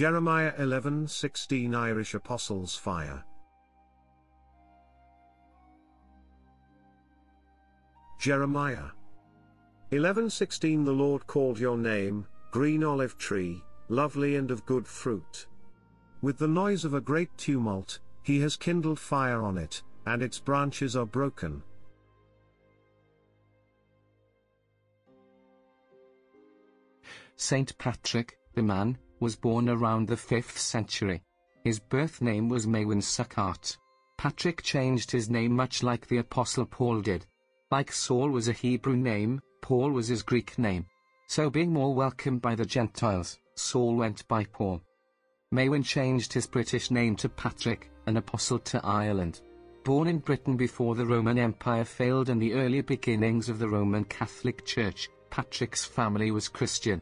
Jeremiah 11:16 Irish Apostles Fire. Jeremiah 11:16 The Lord called your name, green olive tree, lovely and of good fruit. With the noise of a great tumult, he has kindled fire on it, and its branches are broken. Saint Patrick, the man, was born around the 5th century. His birth name was Maewyn Succat. Patrick changed his name much like the Apostle Paul did. Like Saul was a Hebrew name, Paul was his Greek name. So being more welcomed by the Gentiles, Saul went by Paul. Maewyn changed his British name to Patrick, an apostle to Ireland. Born in Britain before the Roman Empire failed and the early beginnings of the Roman Catholic Church, Patrick's family was Christian.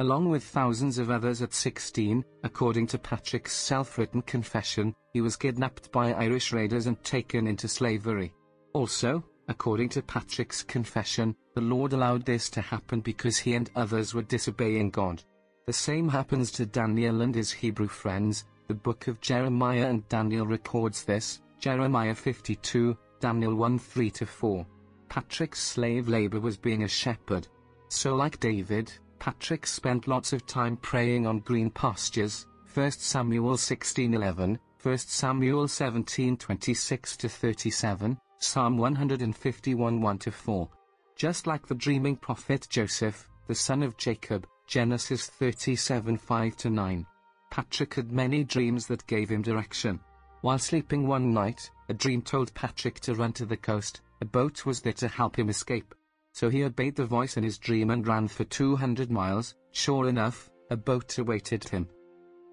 Along with thousands of others at 16, according to Patrick's self-written confession, he was kidnapped by Irish raiders and taken into slavery. Also, according to Patrick's confession, the Lord allowed this to happen because he and others were disobeying God. The same happens to Daniel and his Hebrew friends, the book of Jeremiah and Daniel records this, Jeremiah 52, Daniel 1 3-4. Patrick's slave labor was being a shepherd. So like David, Patrick spent lots of time praying on green pastures, 1 Samuel 16:11, 1 Samuel 17:26-37, Psalm 151 1-4. Just like the dreaming prophet Joseph, the son of Jacob, Genesis 37 5-9. Patrick had many dreams that gave him direction. While sleeping one night, a dream told Patrick to run to the coast, a boat was there to help him escape. So he obeyed the voice in his dream and ran for 200 miles, sure enough, a boat awaited him.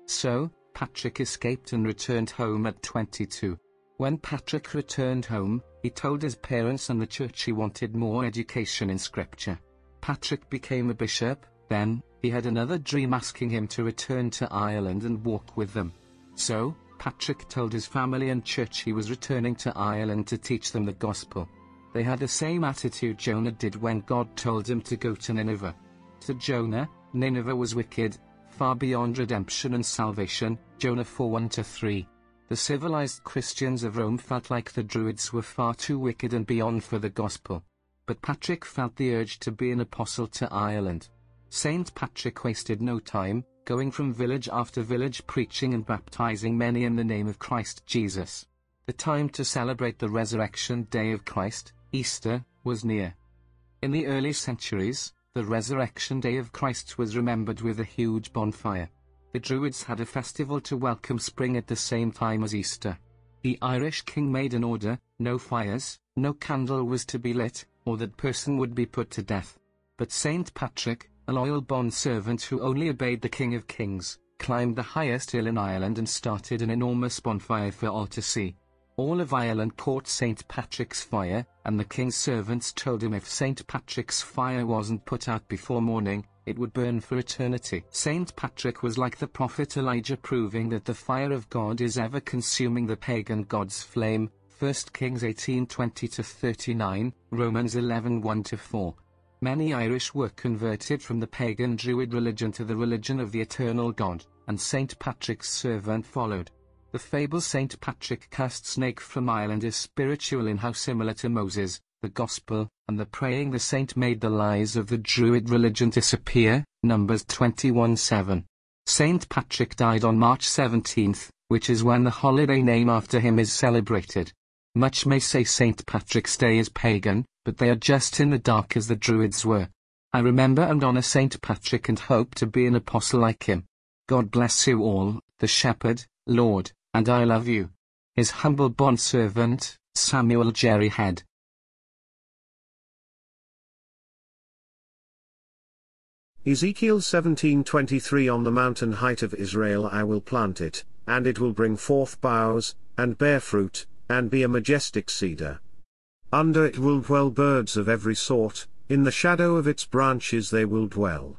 So, Patrick escaped and returned home at 22. When Patrick returned home, he told his parents and the church he wanted more education in scripture. Patrick became a bishop, then, he had another dream asking him to return to Ireland and walk with them. So, Patrick told his family and church he was returning to Ireland to teach them the gospel. They had the same attitude Jonah did when God told him to go to Nineveh. To Jonah, Nineveh was wicked, far beyond redemption and salvation, Jonah 4 1-3. The civilized Christians of Rome felt like the Druids were far too wicked and beyond for the gospel. But Patrick felt the urge to be an apostle to Ireland. Saint Patrick wasted no time, going from village after village preaching and baptizing many in the name of Christ Jesus. The time to celebrate the resurrection day of Christ, Easter, was near. In the early centuries, the resurrection day of Christ was remembered with a huge bonfire. The Druids had a festival to welcome spring at the same time as Easter. The Irish king made an order, no fires, no candle was to be lit, or that person would be put to death. But Saint Patrick, a loyal bond servant who only obeyed the King of Kings, climbed the highest hill in Ireland and started an enormous bonfire for all to see. All of Ireland caught St. Patrick's fire, and the king's servants told him if St. Patrick's fire wasn't put out before morning, it would burn for eternity. St. Patrick was like the prophet Elijah proving that the fire of God is ever consuming the pagan god's flame, 1 Kings 18:20-39, Romans 11:1-4. Many Irish were converted from the pagan Druid religion to the religion of the eternal God, and St. Patrick's servant followed. The fable Saint Patrick cast snake from Ireland is spiritual in how similar to Moses, the Gospel, and the praying the saint made the lies of the Druid religion disappear, Numbers 21-7. Saint Patrick died on March 17, which is when the holiday name after him is celebrated. Much may say Saint Patrick's Day is pagan, but they are just in the dark as the Druids were. I remember and honor Saint Patrick and hope to be an apostle like him. God bless you all, the shepherd, Lord, and I love you. His humble bondservant, Samuel Jerry Head. Ezekiel 17:23 On the mountain height of Israel I will plant it, and it will bring forth boughs, and bear fruit, and be a majestic cedar. Under it will dwell birds of every sort, in the shadow of its branches they will dwell.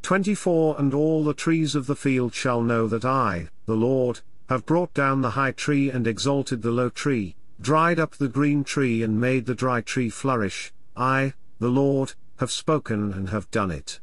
24 And all the trees of the field shall know that I, the Lord, have brought down the high tree and exalted the low tree, dried up the green tree and made the dry tree flourish, I, the Lord, have spoken and have done it.